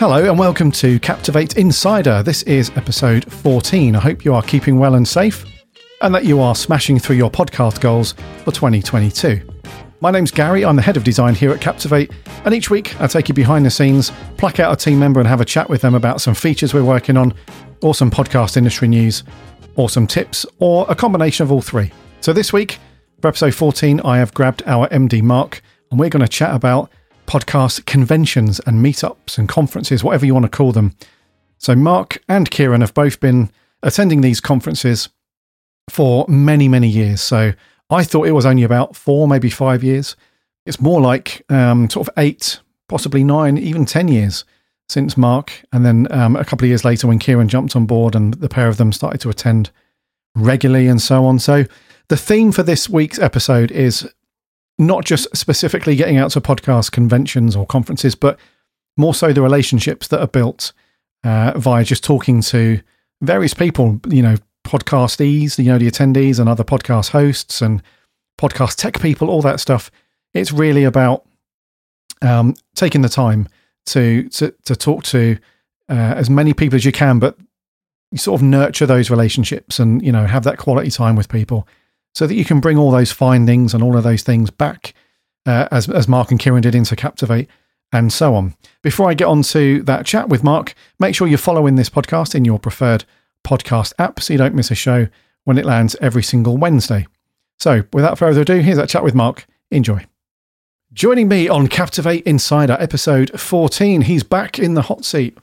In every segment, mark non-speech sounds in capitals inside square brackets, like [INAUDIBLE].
Hello and welcome to Captivate Insider. This is episode 14. I hope you are keeping well and safe and that you are smashing through your podcast goals for 2022. My name's Gary, I'm the head of design here at Captivate, and each week I take you behind the scenes, pluck out a team member and have a chat with them about some features we're working on, or some podcast industry news, or some tips, or a combination of all three. So this week, for episode 14, I have grabbed our MD Mark, and we're going to chat about podcast conventions and meetups and conferences, whatever you want to call them. So, Mark and Kieran have both been attending these conferences for many, many years. So, I thought it was only about four, maybe five years. It's more like um, sort of eight, possibly nine, even 10 years since Mark. And then um, a couple of years later, when Kieran jumped on board and the pair of them started to attend regularly and so on. So, the theme for this week's episode is not just specifically getting out to podcast conventions or conferences, but more so the relationships that are built uh, via just talking to various people, you know, podcastees, you know, the attendees and other podcast hosts and podcast tech people, all that stuff. It's really about um, taking the time to to, to talk to uh, as many people as you can, but you sort of nurture those relationships and you know have that quality time with people so that you can bring all those findings and all of those things back uh, as, as Mark and Kieran did into Captivate and so on. Before I get on to that chat with Mark, make sure you're following this podcast in your preferred podcast app so you don't miss a show when it lands every single Wednesday. So, without further ado, here's that chat with Mark. Enjoy. Joining me on Captivate Insider episode 14, he's back in the hot seat.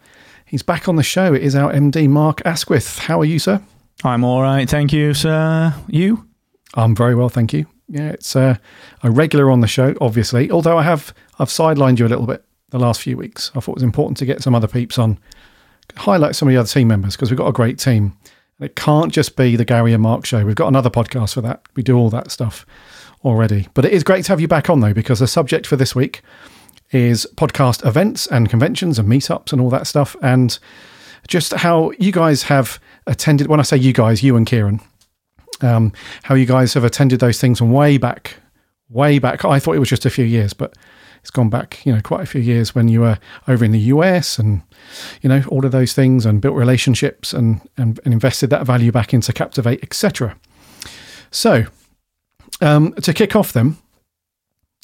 He's back on the show. It is our MD, Mark Asquith. How are you, sir? I'm all right, thank you, sir. You? I'm very well, thank you. Yeah, it's uh, a regular on the show, obviously. Although I have I've sidelined you a little bit the last few weeks. I thought it was important to get some other peeps on, highlight some of the other team members because we've got a great team. And it can't just be the Gary and Mark show. We've got another podcast for that. We do all that stuff already. But it is great to have you back on though, because the subject for this week is podcast events and conventions and meetups and all that stuff, and just how you guys have attended. When I say you guys, you and Kieran um, how you guys have attended those things from way back, way back. I thought it was just a few years, but it's gone back, you know, quite a few years when you were over in the US and, you know, all of those things and built relationships and, and, and invested that value back into Captivate, etc. So, um, to kick off them,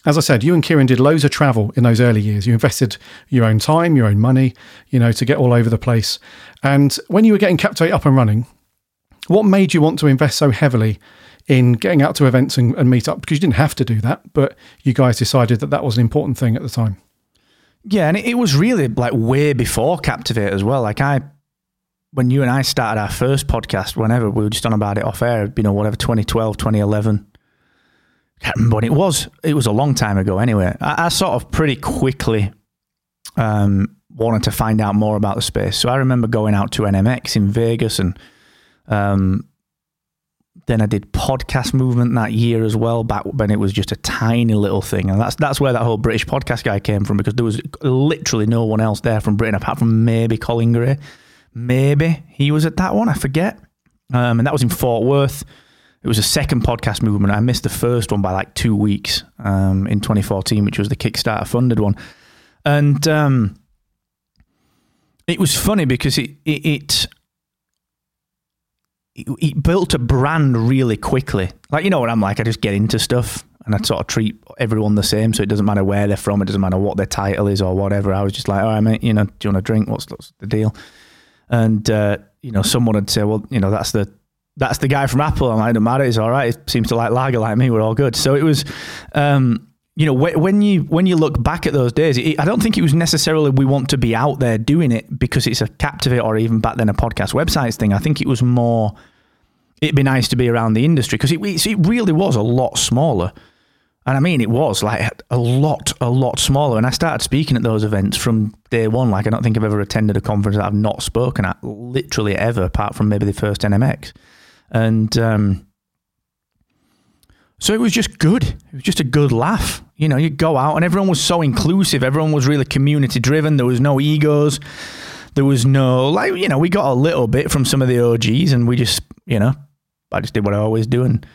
as I said, you and Kieran did loads of travel in those early years. You invested your own time, your own money, you know, to get all over the place. And when you were getting Captivate up and running, what made you want to invest so heavily in getting out to events and, and meet up? Because you didn't have to do that, but you guys decided that that was an important thing at the time. Yeah, and it was really like way before Captivate as well. Like I, when you and I started our first podcast, whenever we were just on about it off air, you know, whatever, 2012, 2011. Can't remember when it was. It was a long time ago anyway. I, I sort of pretty quickly um, wanted to find out more about the space. So I remember going out to NMX in Vegas and um, then I did podcast movement that year as well, back when it was just a tiny little thing, and that's that's where that whole British podcast guy came from because there was literally no one else there from Britain apart from maybe Colin Gray, maybe he was at that one, I forget, um, and that was in Fort Worth. It was a second podcast movement. I missed the first one by like two weeks um, in 2014, which was the Kickstarter funded one, and um, it was funny because it, it, it he built a brand really quickly. Like you know what I'm like. I just get into stuff and I sort of treat everyone the same. So it doesn't matter where they're from. It doesn't matter what their title is or whatever. I was just like, all right, mate. You know, do you want a drink? What's, what's the deal? And uh, you know, someone would say, well, you know, that's the that's the guy from Apple. I'm like, don't matter. It's all right. It seems to like lager like me. We're all good. So it was. Um, you know when you when you look back at those days it, i don't think it was necessarily we want to be out there doing it because it's a captivate or even back then a podcast websites thing. I think it was more it'd be nice to be around the industry because it, it really was a lot smaller. And i mean it was like a lot a lot smaller. And i started speaking at those events from day one. Like i don't think i've ever attended a conference that i've not spoken at literally ever apart from maybe the first nmx and um, so it was just good. It was just a good laugh. You know, you go out and everyone was so inclusive. Everyone was really community driven. There was no egos. There was no, like, you know, we got a little bit from some of the OGs and we just, you know, I just did what I always do and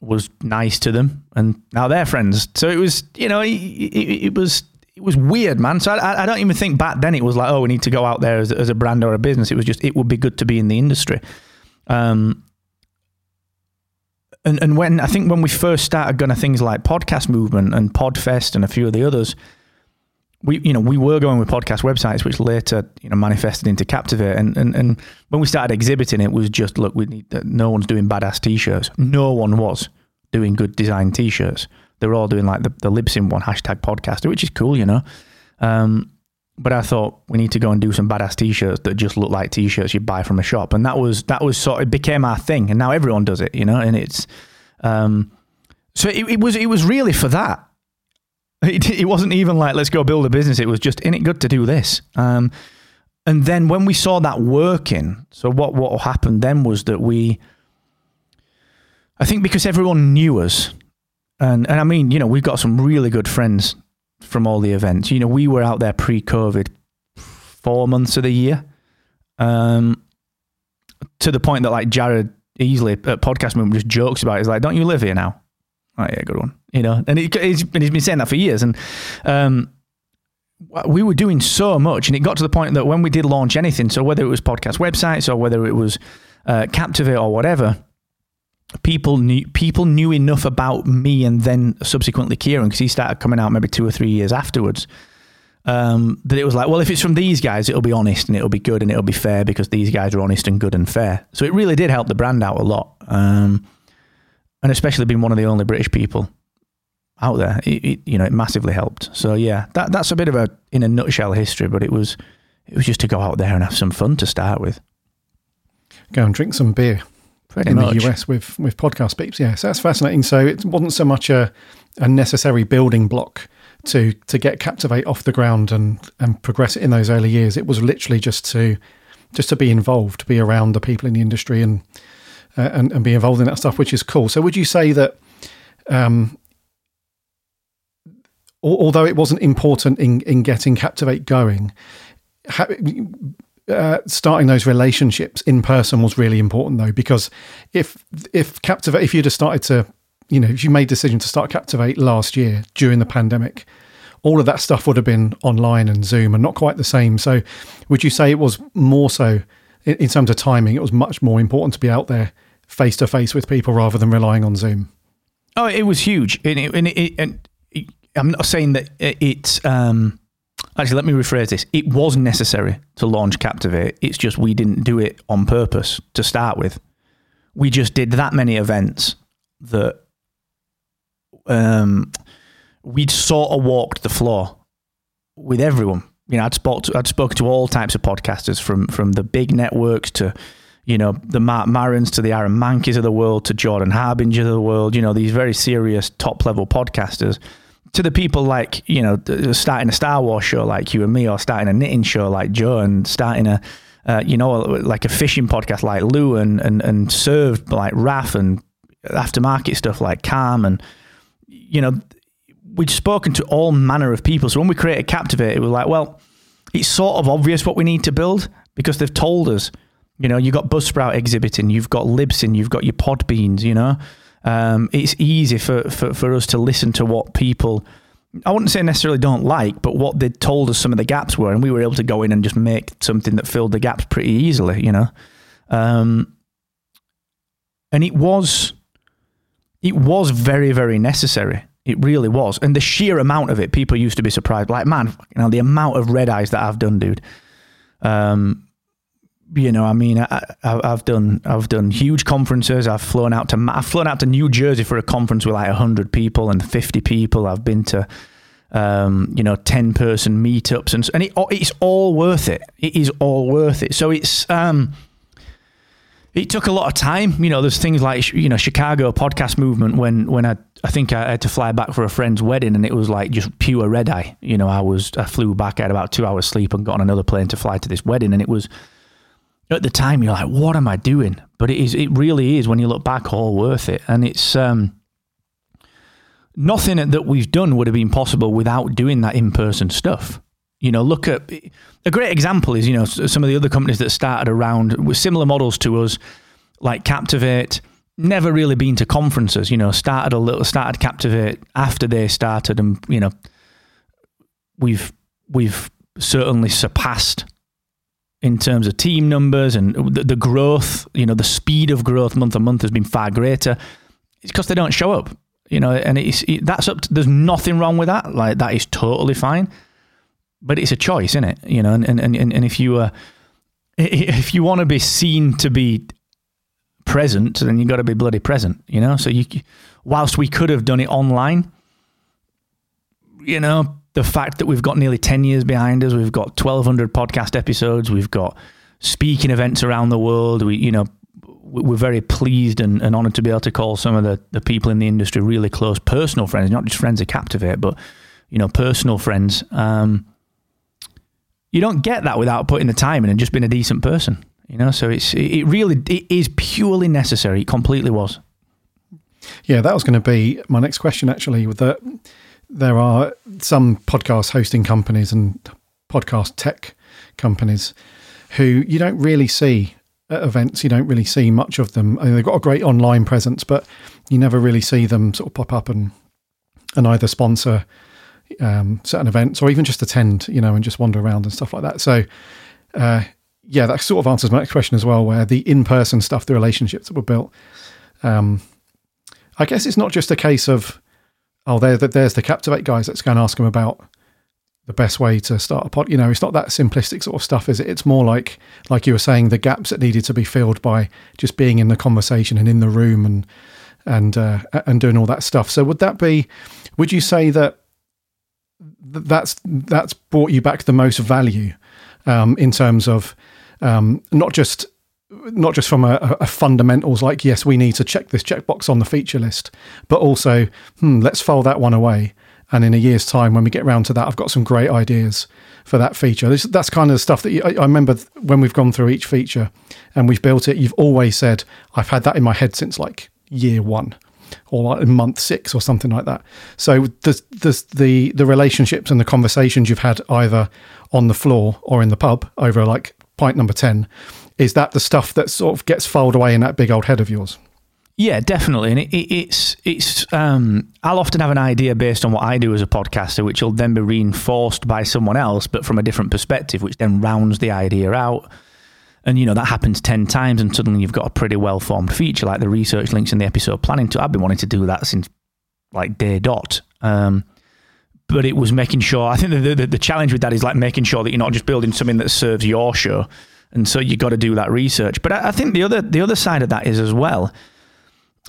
was nice to them. And now they're friends. So it was, you know, it, it, it was, it was weird, man. So I, I don't even think back then it was like, oh, we need to go out there as, as a brand or a business. It was just, it would be good to be in the industry. Um, and and when I think when we first started going to things like podcast movement and Podfest and a few of the others, we you know we were going with podcast websites, which later you know manifested into Captivate. And and, and when we started exhibiting, it was just look, we need no one's doing badass t-shirts. No one was doing good design t-shirts. They were all doing like the, the Libsyn one hashtag podcaster, which is cool, you know. Um, but I thought we need to go and do some badass t-shirts that just look like t-shirts you buy from a shop, and that was that was sort of it became our thing, and now everyone does it, you know. And it's um, so it, it was it was really for that. It, [LAUGHS] it, wasn't even like let's go build a business. It was just in it good to do this. Um, and then when we saw that working, so what what happened then was that we, I think because everyone knew us, and and I mean, you know, we've got some really good friends from all the events. You know, we were out there pre-COVID, four months of the year, um, to the point that like Jared Easley at podcast movement just jokes about it. He's like, "Don't you live here now?" Oh yeah, good one. You know, and he's, he's been saying that for years, and um, we were doing so much, and it got to the point that when we did launch anything, so whether it was podcast websites or whether it was uh, Captivate or whatever, people knew people knew enough about me and then subsequently Kieran because he started coming out maybe two or three years afterwards. Um, that it was like, well, if it's from these guys, it'll be honest and it'll be good and it'll be fair because these guys are honest and good and fair. So it really did help the brand out a lot, um, and especially being one of the only British people out there, it, it, you know, it massively helped. So yeah, that that's a bit of a in a nutshell history, but it was it was just to go out there and have some fun to start with. Go and drink some beer. In much. the US with with podcast beeps. Yeah, so that's fascinating. So it wasn't so much a a necessary building block to to get Captivate off the ground and and progress it in those early years. It was literally just to just to be involved, to be around the people in the industry and uh, and, and be involved in that stuff, which is cool. So would you say that um, although it wasn't important in in getting Captivate going, ha- uh, starting those relationships in person was really important though because if if captivate if you'd have started to you know if you made decision to start captivate last year during the pandemic all of that stuff would have been online and zoom and not quite the same. So would you say it was more so in, terms of timing it was much more important to be out there face to face with people rather than relying on zoom? Oh it was huge. And, it, and, it, and i'm not saying that it's um Actually, let me rephrase this. It was necessary to launch Captivate. It's just we didn't do it on purpose to start with. We just did that many events that um, we'd sort of walked the floor with everyone. You know, I'd, spoke to, I'd spoken to all types of podcasters from from the big networks to you know, the Marc Marons to the Aaron Mahnkes of the world to Jordan Harbinger of the world, you know, these very serious top level podcasters to the people like you know starting a Star Wars show like you and me, or starting a knitting show like Joe, and starting a uh, you know like a fishing podcast like Lou, and and and served like Raf and aftermarket stuff like Calm, and you know we'd spoken to all manner of people. So when we created Captivate, it was like, well, it's sort of obvious what we need to build because they've told us. You know, you've got Buzzsprout exhibiting, you've got Libsyn, you've got your Podbeans, you know um, it's easy for, for, for us to listen to what people, I wouldn't say necessarily don't like, but what they told us some of the gaps were, and we were able to go in and just make something that filled the gaps pretty easily, you know. Um, and it was, it was very very necessary. It really was, and the sheer amount of it, people used to be surprised. Like, man, you know, the amount of red eyes that I've done, dude. Um, you know, I mean, I, have done I've done huge conferences. I've flown out to I've flown out to New Jersey for a conference with like hundred people and fifty people. I've been to um, you know ten person meetups and and it, it's all worth it. It is all worth it. So it's um, it took a lot of time. You know, there's things like you know Chicago podcast movement when when I I think I had to fly back for a friend's wedding and it was like just pure red eye. You know, I was I flew back, I had about two hours sleep and got on another plane to fly to this wedding and it was at the time you're like, what am I doing? But it is, it really is when you look back, all worth it. And it's um, nothing that we've done would have been possible without doing that in person stuff. You know, look at a great example is you know some of the other companies that started around with similar models to us, like Captivate. Never really been to conferences. You know, started a little, started Captivate after they started, and you know, we've we've certainly surpassed in terms of team numbers and the, the growth. You know, the speed of growth month on month has been far greater. It's because they don't show up. You know, and it's it, that's up. To, there's nothing wrong with that. Like that is totally fine. But it's a choice, isn't it? You know, and and and, and if you uh, if you want to be seen to be present, then you've got to be bloody present. You know, so you whilst we could have done it online, you know, the fact that we've got nearly 10 years behind us, we've got 1200 podcast episodes, we've got speaking events around the world. We, you know, we're very pleased and, and honored to be able to call some of the, the people in the industry really close personal friends, not just friends of Captivate, but, you know, personal friends. Um, you don't get that without putting the time in and just being a decent person, you know? So it's, it really, it is purely necessary. It completely was. Yeah, that was going to be my next question actually with the, there are some podcast hosting companies and podcast tech companies who you don't really see at events. You don't really see much of them. I mean, they've got a great online presence, but you never really see them sort of pop up and and either sponsor um, certain events or even just attend, you know, and just wander around and stuff like that. So, uh, yeah, that sort of answers my next question as well. Where the in-person stuff, the relationships that were built. Um, I guess it's not just a case of oh, there, there's the Captivate guys. Let's go and ask them about the best way to start a pod. You know, it's not that simplistic sort of stuff, is it? It's more like, like you were saying, the gaps that needed to be filled by just being in the conversation and in the room and and uh, and doing all that stuff. So, would that be? Would you say that that's that's brought you back the most value um, in terms of um, not just not just from a, a, fundamentals like yes we need to check this checkbox on the feature list but also hmm, let's file that one away. And in a year's time when we get around to that i've got some great ideas for that feature. This, that's kind of the stuff that you, I, I, remember when we've gone through each feature and we've built it you've always said i've had that in my head since like year one or like month six or something like that. So the, the, the, the relationships and the conversations you've had either on the floor or in the pub over like point number 10 is that the stuff that sort of gets filed away in that big old head of yours? Yeah, definitely. And it, it, it's it's um, I'll often have an idea based on what I do as a podcaster, which will then be reinforced by someone else, but from a different perspective, which then rounds the idea out. And you know that happens ten times, and suddenly you've got a pretty well formed feature, like the research links in the episode planning. To I've been wanting to do that since like day dot. Um, but it was making sure. I think the, the the challenge with that is like making sure that you're not just building something that serves your show and so you got to do that research. But I, I, think the other the other side of that is as well.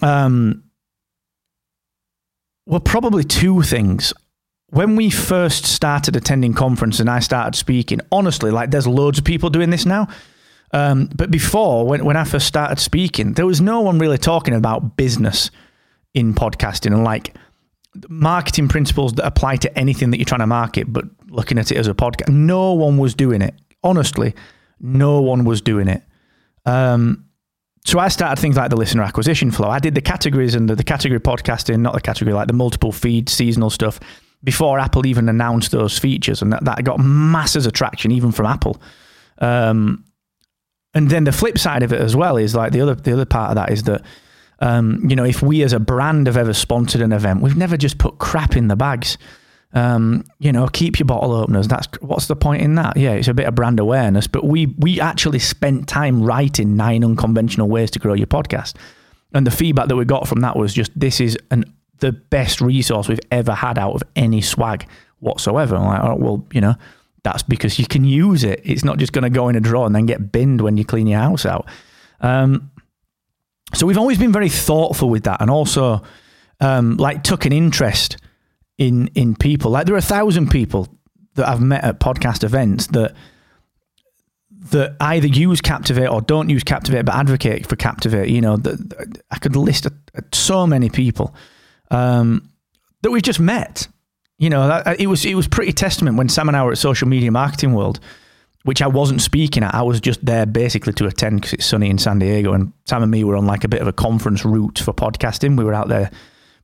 Um, well, probably two things. When we first started attending conference and I started speaking, honestly, like there's loads of people doing this now. Um, but before, when, when I first started speaking, there was no one really talking about business in podcasting and like marketing principles that apply to anything that you're trying to market, but looking at it as a podcast. No one was doing it. Honestly, no one was doing it. Um, so I started things like the listener acquisition flow. I did the categories and the, the category podcasting, not the category like the multiple feed seasonal stuff before Apple even announced those features, and that, that got masses of traction even from Apple. Um, and then the flip side of it as well is like the other the other part of that is that um, you know if we as a brand have ever sponsored an event, we've never just put crap in the bags. Um, you know, keep your bottle openers. That's what's the point in that? Yeah, it's a bit of brand awareness, but we we actually spent time writing nine unconventional ways to grow your podcast, and the feedback that we got from that was just this is an the best resource we've ever had out of any swag whatsoever. I'm like, oh, well, you know, that's because you can use it. It's not just going to go in a drawer and then get binned when you clean your house out. Um, so we've always been very thoughtful with that, and also um, like took an interest in in people. Like there are a thousand people that I've met at podcast events that that either use Captivate or don't use Captivate, but advocate for Captivate. You know, that I could list a, a, so many people um, that we've just met. You know, that, it was it was pretty testament when Sam and I were at Social Media Marketing World, which I wasn't speaking at. I was just there basically to attend because it's sunny in San Diego, and Sam and me were on like a bit of a conference route for podcasting. We were out there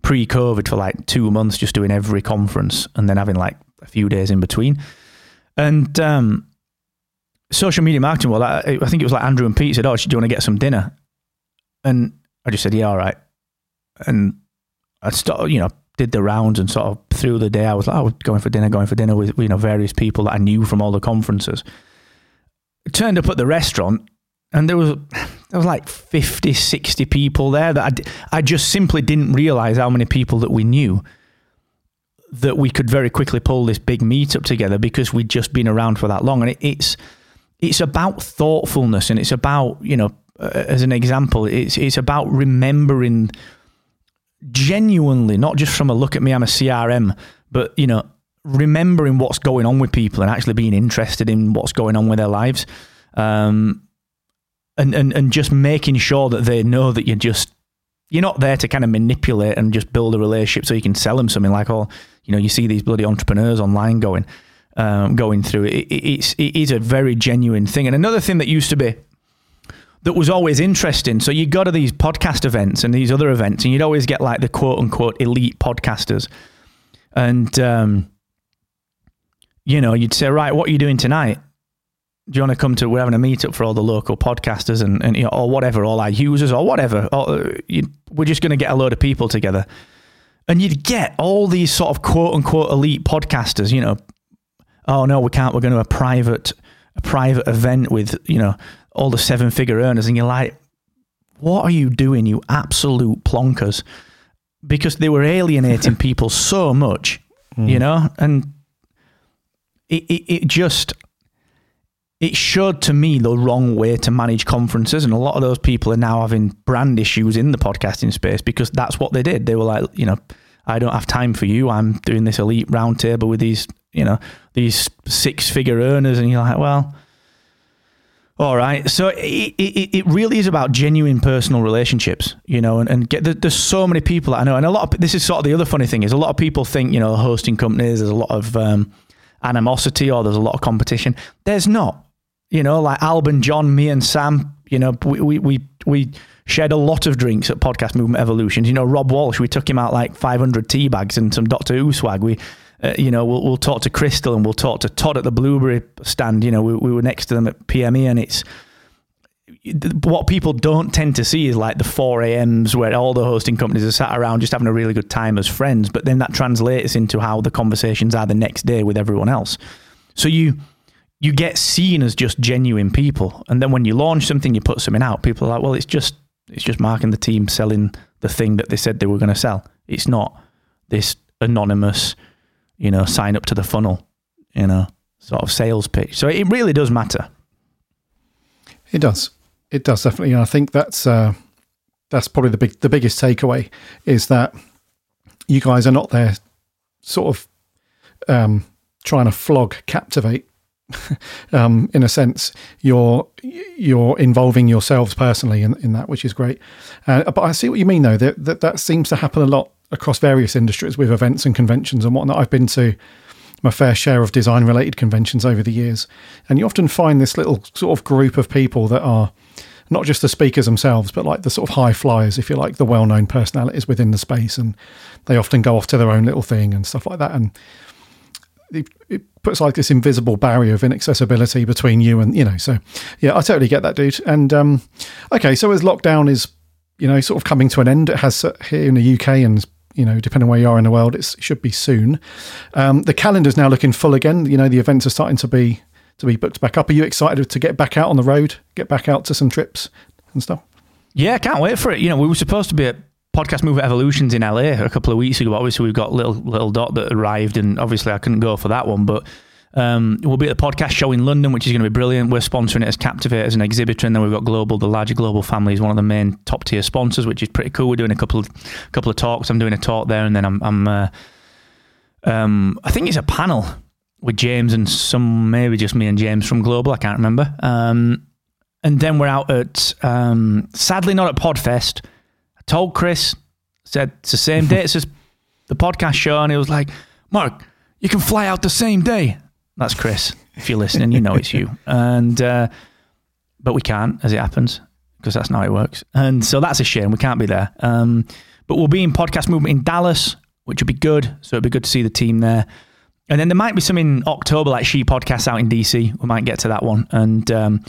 pre-COVID for like two months, just doing every conference and then having like a few days in between. And um, social media marketing, well, I, I, think it was like Andrew and Pete said, "Oh, do you want to get some dinner?" And I just said, "Yeah, all right." And I started, you know, did the rounds and sort of through the day I was like, I was going for dinner, going for dinner with you know various people that I knew from all the conferences. turned up at the restaurant and there was there was like 50 60 people there that I, I just simply didn't realize how many people that we knew that we could very quickly pull this big meetup together because we'd just been around for that long. And it, it's it's about thoughtfulness and it's about you know uh, as an example it's it's about remembering genuinely not just from a look at me I'm a CRM but you know remembering what's going on with people and actually being interested in what's going on with their lives. Um, and, and and just making sure that they know that you're just you're not there to kind of manipulate and just build a relationship so you can sell them something. Like oh you know you see these bloody entrepreneurs online going um, going through it. it it's it is a very genuine thing. And another thing that used to be that was always interesting so you go to these podcast events and these other events and you'd always get like the quote unquote elite podcasters. And um, you know you'd say right what are you doing tonight do you want to come to we're having a meetup for all the local podcasters and, and you know, or whatever all our users or whatever or, you, we're just going to get a load of people together. And you'd get all these sort of quote unquote elite podcasters you know oh no we can't we're going to a private a private event with you know all the seven figure earners. And you're like what are you doing you absolute plonkers? Because they were alienating [LAUGHS] people so much mm. you know and it, it, it just it showed to me the wrong way to manage conferences. And a lot of those people are now having brand issues in the podcasting space because that's what they did. They were like, you know, I don't have time for you. I'm doing this elite roundtable with these, you know, these six figure earners. And you're like, well, all right. So it, it, it really is about genuine personal relationships, you know, and, and get the, there's so many people that I know. And a lot of this is sort of the other funny thing is a lot of people think, you know, hosting companies, there's a lot of um, animosity or there's a lot of competition. There's not you know, like Alban, John, me, and Sam. You know, we we we, we shared a lot of drinks at Podcast Movement Evolutions. You know, Rob Walch, we took him out like 500 tea bags and some Doctor Who swag. We, uh, you know, we'll, we'll talk to Crystal and we'll talk to Todd at the Blubrry stand. You know, we, we were next to them at PME and it's what people don't tend to see is like the 4 a.m.s where all the hosting companies are sat around just having a really good time as friends. But then that translates into how the conversations are the next day with everyone else. So you you get seen as just genuine people. And then when you launch something, you put something out, people are like, well, it's just it's just Mark and the team selling the thing that they said they were going to sell. It's not this anonymous, you know, sign up to the funnel, you know, sort of sales pitch. So it really does matter. It does. It does definitely. And I think that's uh, that's probably the big the biggest takeaway is that you guys are not there, sort of um, trying to flog captivate [LAUGHS] um, in a sense, you're you're involving yourselves personally in, in that, which is great. Uh, but I see what you mean, though. That, that that seems to happen a lot across various industries with events and conventions and whatnot. I've been to my fair share of design related conventions over the years, and you often find this little sort of group of people that are not just the speakers themselves, but like the sort of high flyers, if you like, the well known personalities within the space, and they often go off to their own little thing and stuff like that. And it, puts like this invisible barrier of inaccessibility between you and you know. So yeah, I totally get that, dude. And um, okay, so as lockdown is you know sort of coming to an end, it has uh, here in the UK and you know depending where you are in the world, it should be soon. Um, the calendar's now looking full again. You know the events are starting to be to be booked back up. Are you excited to get back out on the road, get back out to some trips and stuff? Yeah, can't wait for it. You know, we were supposed to be at Podcast Movement Evolutions in LA a couple of weeks ago. Obviously, we've got little little dot that arrived, and obviously I couldn't go for that one. But um, we'll be at the podcast show in London, which is going to be brilliant. We're sponsoring it as Captivate as an exhibitor, and then we've got Global, the larger global family, is one of the main top tier sponsors, which is pretty cool. We're doing a couple of couple of talks. I'm doing a talk there, and then I'm, I'm uh, um, I think it's a panel with James and some maybe just me and James from Global. I can't remember. Um, and then we're out at um, sadly not at Podfest told Chris, said it's the same day. It's just the podcast show, and he was like, Mark, you can fly out the same day. That's Chris. If you're listening, you know it's you. [LAUGHS] And uh, but we can't, as it happens, because that's not how it works. And so that's a shame. We can't be there. Um, but we'll be in podcast movement in Dallas, which would be good. So it'd be good to see the team there. And then there might be some in October, like She Podcasts out in DC. We might get to that one. And um,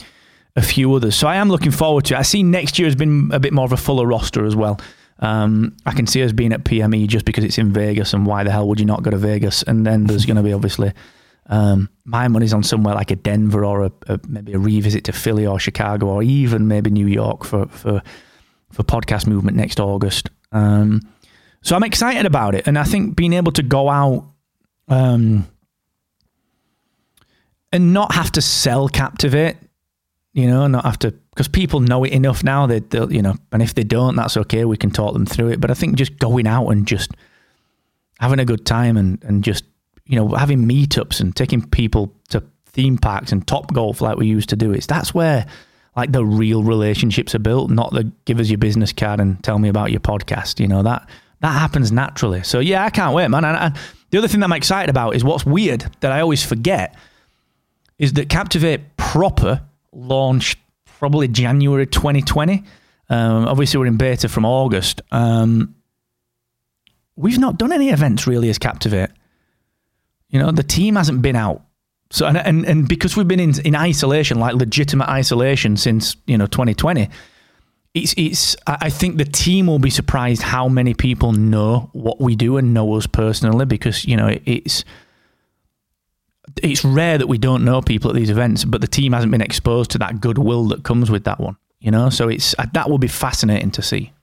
a few others. So I am looking forward to it. I see next year has been a bit more of a fuller roster as well. Um, I can see us being at PME just because it's in Vegas, and why the hell would you not go to Vegas? And then there's going to be obviously um, my money's on somewhere like a Denver or a, a, maybe a revisit to Philly or Chicago or even maybe New York for for for podcast movement next August. Um, so I'm excited about it, and I think being able to go out um, and not have to sell Captivate, you know, not have to because people know it enough now that they'll, you know, and if they don't, that's okay. We can talk them through it. But I think just going out and just having a good time and and just you know having meetups and taking people to theme parks and top golf like we used to do. It's that's where like the real relationships are built, not the give us your business card and tell me about your podcast. You know that that happens naturally. So yeah, I can't wait, man. And, and the other thing that I'm excited about is what's weird that I always forget is that Captivate proper launched probably January 2020. Um, obviously, we're in beta from August. Um, we've not done any events really as Captivate. You know, the team hasn't been out. So and and, and because we've been in, in isolation, like legitimate isolation since you know 2020, it's it's I think the team will be surprised how many people know what we do and know us personally because you know it's it's rare that we don't know people at these events, but the team hasn't been exposed to that goodwill that comes with that one. You know, so it's uh, that will be fascinating to see.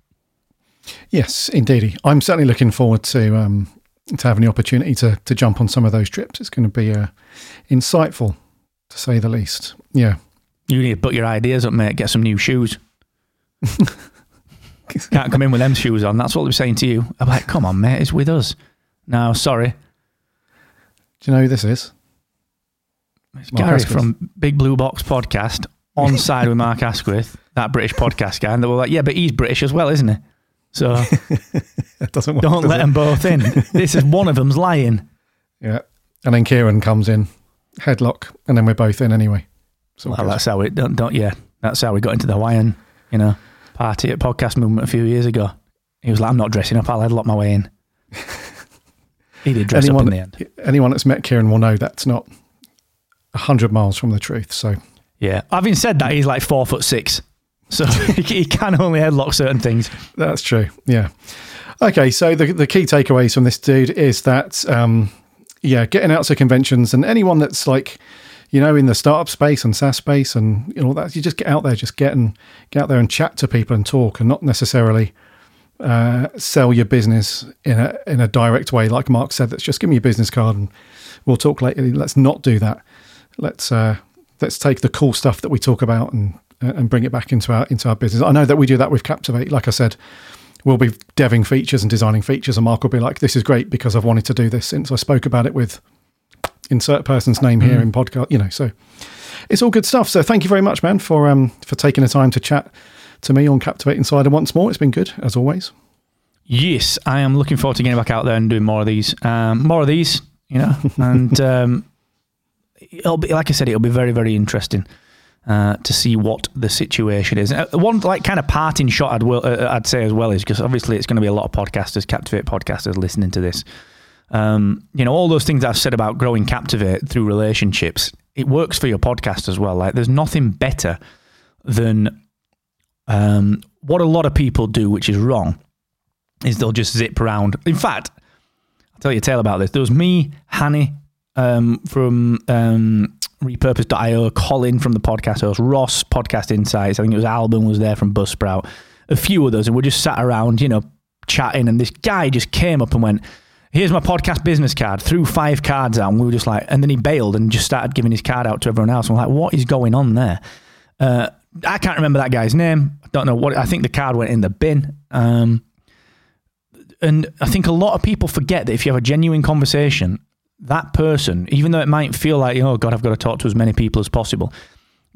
Yes, indeed. I'm certainly looking forward to um, to having the opportunity to to jump on some of those trips. It's going to be uh, insightful, to say the least. Yeah, you need to put your ideas up, mate. Get some new shoes. [LAUGHS] Can't come in with them shoes on. That's what they're saying to you. I'm like, come on, mate. It's with us. No, sorry. Do you know who this is? It's Mark Gary Asquith. from Big Blue Box Podcast on [LAUGHS] side with Mark Asquith, that British podcast guy. And they were like, yeah, but he's British as well, isn't he? So [LAUGHS] doesn't work, don't does let it? them both in. [LAUGHS] this is one of them's lying. Yeah. And then Kieran comes in, headlock, and then we're both in anyway. So well, that's how it don't, don't yeah. That's how we got into the Hawaiian, you know, party at podcast movement a few years ago. He was like, I'm not dressing up, I'll headlock my way in. he did dress anyone, up in the end. Anyone that's met Kieran will know that's not hundred miles from the truth. So yeah, having said that, he's like four foot six, so [LAUGHS] he can only headlock certain things. That's true. Yeah. Okay, so the the key takeaways from this dude is that um, yeah, getting out to conventions and anyone that's like you know in the startup space and SaaS space and you know that you just get out there, just get and get out there and chat to people and talk, and not necessarily. Uh, sell your business in a in a direct way, like Mark said. That's just give me your business card and we'll talk later. Let's not do that let's uh, let's take the cool stuff that we talk about and uh, and bring it back into our into our business. I know that we do that with Captivate. Like I said, we'll be deving features and designing features, and Mark will be like, "This is great because I've wanted to do this since I spoke about it with insert person's name here mm. in podcast." You know, so it's all good stuff. So thank you very much, man, for um for taking the time to chat to me on Captivate Insider once more. It's been good as always. Yes, I am looking forward to getting back out there and doing more of these. Um, more of these, you know, and [LAUGHS] um, it'll be like I said, it'll be very very interesting. Uh, to see what the situation is. Uh, one like kind of parting shot I'd will, uh, I'd say as well is because obviously it's going to be a lot of podcasters, Captivate podcasters listening to this. Um, you know all those things I've said about growing Captivate through relationships. It works for your podcast as well. Like there's nothing better than um, what a lot of people do, which is wrong, is they'll just zip around. In fact, I'll tell you a tale about this. There was me, Hani, um, from um, repurpose.io, Colin from the podcast host, Ross, Podcast Insights. I think it was Alban was there from Buzzsprout, a few others. And we just sat around, you know, chatting. And this guy just came up and went, Here's my podcast business card, threw five cards out. And we were just like, and then he bailed and just started giving his card out to everyone else. And we're like, What is going on there? Uh, I can't remember that guy's name. I don't know what, I think the card went in the bin. Um, and I think a lot of people forget that if you have a genuine conversation that person, even though it might feel like, oh God, I've got to talk to as many people as possible,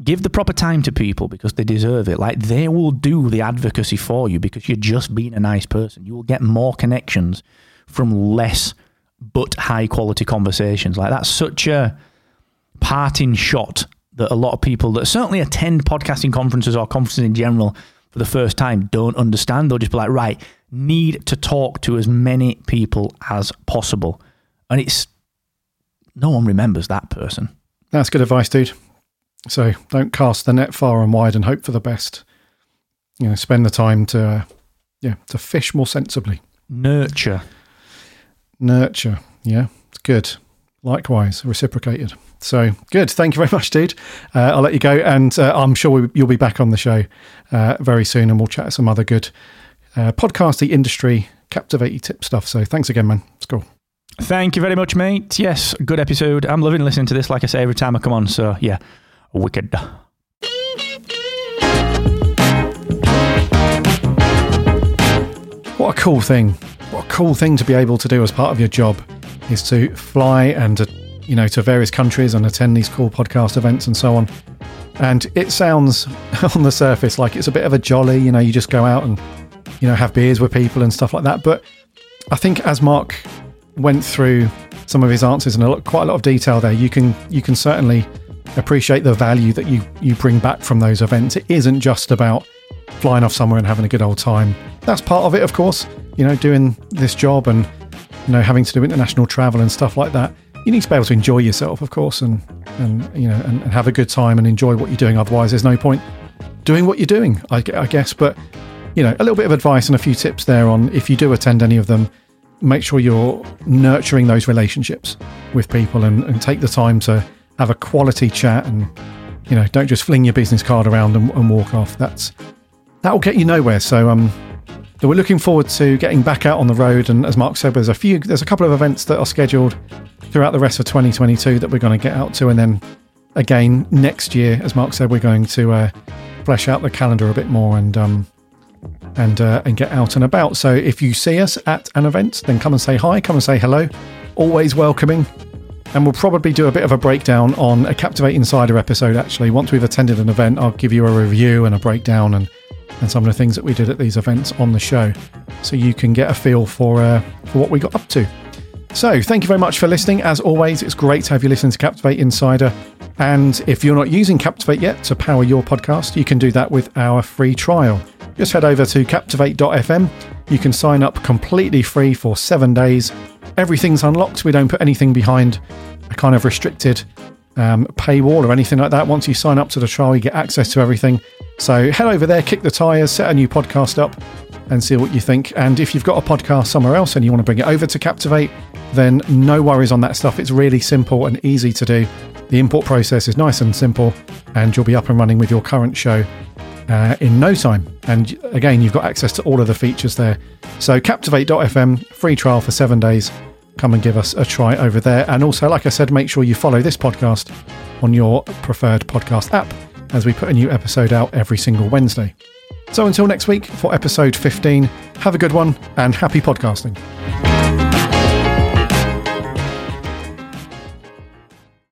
give the proper time to people because they deserve it. Like they will do the advocacy for you because you're just being a nice person. You will get more connections from less but high quality conversations. Like that's such a parting shot that a lot of people that certainly attend podcasting conferences or conferences in general for the first time don't understand. They'll just be like, right, need to talk to as many people as possible. And it's no one remembers that person. That's good advice, dude. So don't cast the net far and wide and hope for the best. You know, spend the time to, uh, Yeah, to fish more sensibly. Nurture. Nurture. Yeah, it's good. Likewise, reciprocated. So good. Thank you very much, dude. Uh, I'll let you go, and uh, I'm sure we, you'll be back on the show uh, very soon, and we'll chat some other good uh, podcasty industry, captivating tip stuff. So thanks again, man. It's cool. Thank you very much, mate. Yes, good episode. I'm loving listening to this, like I say every time I come on. So yeah, wicked. What a cool thing. What a cool thing to be able to do as part of your job is to fly and, uh, you know, to various countries and attend these cool podcast events and so on. And it sounds [LAUGHS] on the surface like it's a bit of a jolly, you know, you just go out and, you know, have beers with people and stuff like that. But I think as Mark went through some of his answers in a lot, quite a lot of detail there, you can you can certainly appreciate the value that you you bring back from those events. It isn't just about flying off somewhere and having a good old time. That's part of it, of course. You know, doing this job and you know having to do international travel and stuff like that. You need to be able to enjoy yourself, of course, and and you know and, and have a good time and enjoy what you're doing. Otherwise, there's no point doing what you're doing, I, I guess. But you know, a little bit of advice and a few tips there on if you do attend any of them, make sure you're nurturing those relationships with people and, and take the time to have a quality chat and you know don't just fling your business card around and, and walk off. That's that will get you nowhere. So um, so we're looking forward to getting back out on the road. And as Mark said, there's a few, there's a couple of events that are scheduled throughout the rest of 2022 that we're going to get out to, and then again next year, as Mark said, we're going to uh, flesh out the calendar a bit more and um, and uh, and get out and about. So if you see us at an event, then come and say hi, come and say hello. Always welcoming. And we'll probably do a bit of a breakdown on a Captivate Insider episode. Actually, once we've attended an event, I'll give you a review and a breakdown and and some of the things that we did at these events on the show, so you can get a feel for uh, for what we got up to. So, thank you very much for listening. As always, it's great to have you listen to Captivate Insider. And if you're not using Captivate yet to power your podcast, you can do that with our free trial. Just head over to captivate.fm. You can sign up completely free for seven days. Everything's unlocked. We don't put anything behind a kind of restricted um, paywall or anything like that. Once you sign up to the trial, you get access to everything. So head over there, kick the tyres, set a new podcast up, and see what you think. And if you've got a podcast somewhere else and you want to bring it over to Captivate, then no worries on that stuff. It's really simple and easy to do. The import process is nice and simple, and you'll be up and running with your current show uh, in no time. And again, you've got access to all of the features there. So, Captivate.fm, free trial for seven days. Come and give us a try over there. And also, like I said, make sure you follow this podcast on your preferred podcast app as we put a new episode out every single Wednesday. So, until next week for episode 15, have a good one and happy podcasting.